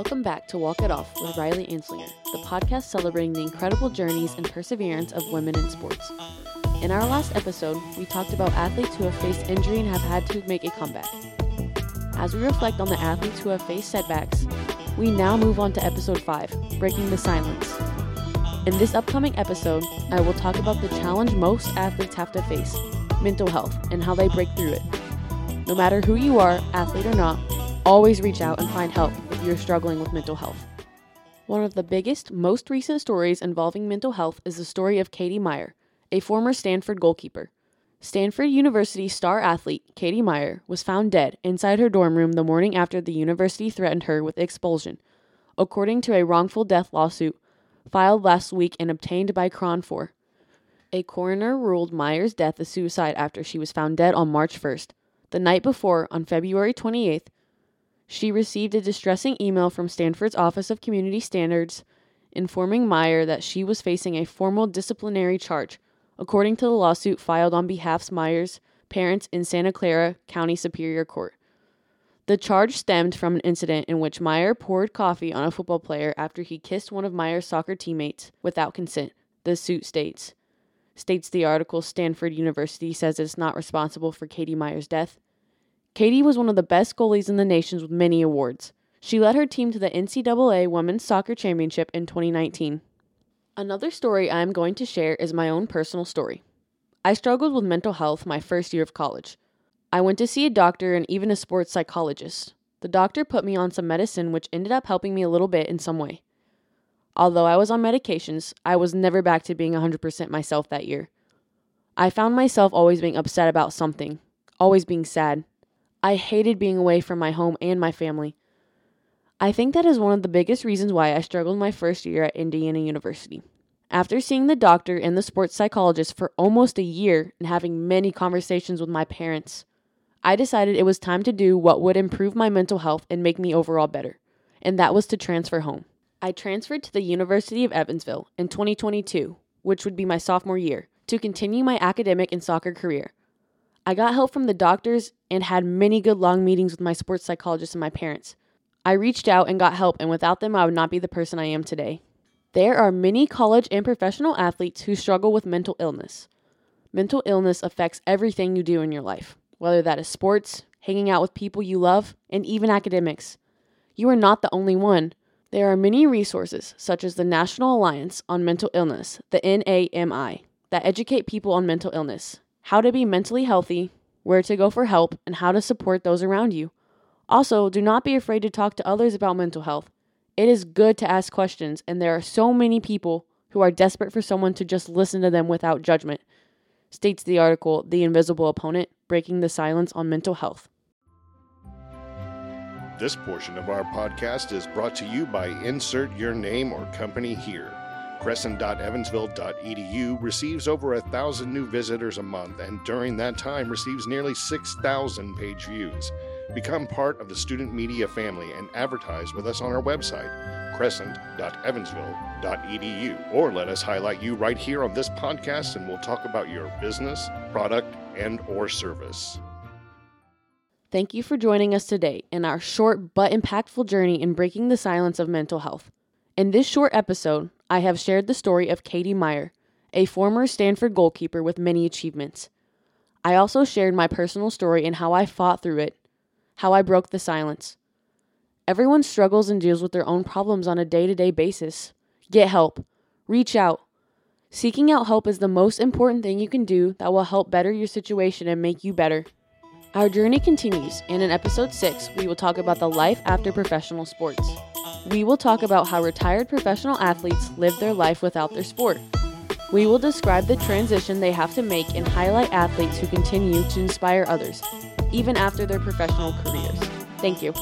Welcome back to Walk It Off with Riley Anslinger, the podcast celebrating the incredible journeys and perseverance of women in sports. In our last episode, we talked about athletes who have faced injury and have had to make a comeback. As we reflect on the athletes who have faced setbacks, we now move on to episode 5 Breaking the Silence. In this upcoming episode, I will talk about the challenge most athletes have to face mental health and how they break through it. No matter who you are, athlete or not, always reach out and find help if you're struggling with mental health. One of the biggest, most recent stories involving mental health is the story of Katie Meyer, a former Stanford goalkeeper. Stanford University star athlete Katie Meyer was found dead inside her dorm room the morning after the university threatened her with expulsion, according to a wrongful death lawsuit filed last week and obtained by KRON4. A coroner ruled Meyer's death a suicide after she was found dead on March 1st. The night before, on February 28th, she received a distressing email from Stanford's Office of Community Standards informing Meyer that she was facing a formal disciplinary charge, according to the lawsuit filed on behalf of Meyer's parents in Santa Clara County Superior Court. The charge stemmed from an incident in which Meyer poured coffee on a football player after he kissed one of Meyer's soccer teammates without consent, the suit states. States the article Stanford University says it's not responsible for Katie Meyer's death. Katie was one of the best goalies in the nation with many awards. She led her team to the NCAA Women's Soccer Championship in 2019. Another story I am going to share is my own personal story. I struggled with mental health my first year of college. I went to see a doctor and even a sports psychologist. The doctor put me on some medicine, which ended up helping me a little bit in some way. Although I was on medications, I was never back to being 100% myself that year. I found myself always being upset about something, always being sad, I hated being away from my home and my family. I think that is one of the biggest reasons why I struggled my first year at Indiana University. After seeing the doctor and the sports psychologist for almost a year and having many conversations with my parents, I decided it was time to do what would improve my mental health and make me overall better, and that was to transfer home. I transferred to the University of Evansville in 2022, which would be my sophomore year, to continue my academic and soccer career. I got help from the doctors and had many good long meetings with my sports psychologist and my parents. I reached out and got help, and without them, I would not be the person I am today. There are many college and professional athletes who struggle with mental illness. Mental illness affects everything you do in your life, whether that is sports, hanging out with people you love, and even academics. You are not the only one. There are many resources, such as the National Alliance on Mental Illness, the NAMI, that educate people on mental illness how to be mentally healthy, where to go for help, and how to support those around you. Also, do not be afraid to talk to others about mental health. It is good to ask questions, and there are so many people who are desperate for someone to just listen to them without judgment, states the article The Invisible Opponent Breaking the Silence on Mental Health. This portion of our podcast is brought to you by Insert Your Name or Company Here. Crescent.evansville.edu receives over a thousand new visitors a month and during that time receives nearly 6,000 page views. Become part of the student media family and advertise with us on our website, crescent.evansville.edu, or let us highlight you right here on this podcast and we'll talk about your business, product, and or service. Thank you for joining us today in our short but impactful journey in breaking the silence of mental health. In this short episode, I have shared the story of Katie Meyer, a former Stanford goalkeeper with many achievements. I also shared my personal story and how I fought through it, how I broke the silence. Everyone struggles and deals with their own problems on a day to day basis. Get help. Reach out. Seeking out help is the most important thing you can do that will help better your situation and make you better. Our journey continues, and in episode 6, we will talk about the life after professional sports. We will talk about how retired professional athletes live their life without their sport. We will describe the transition they have to make and highlight athletes who continue to inspire others, even after their professional careers. Thank you.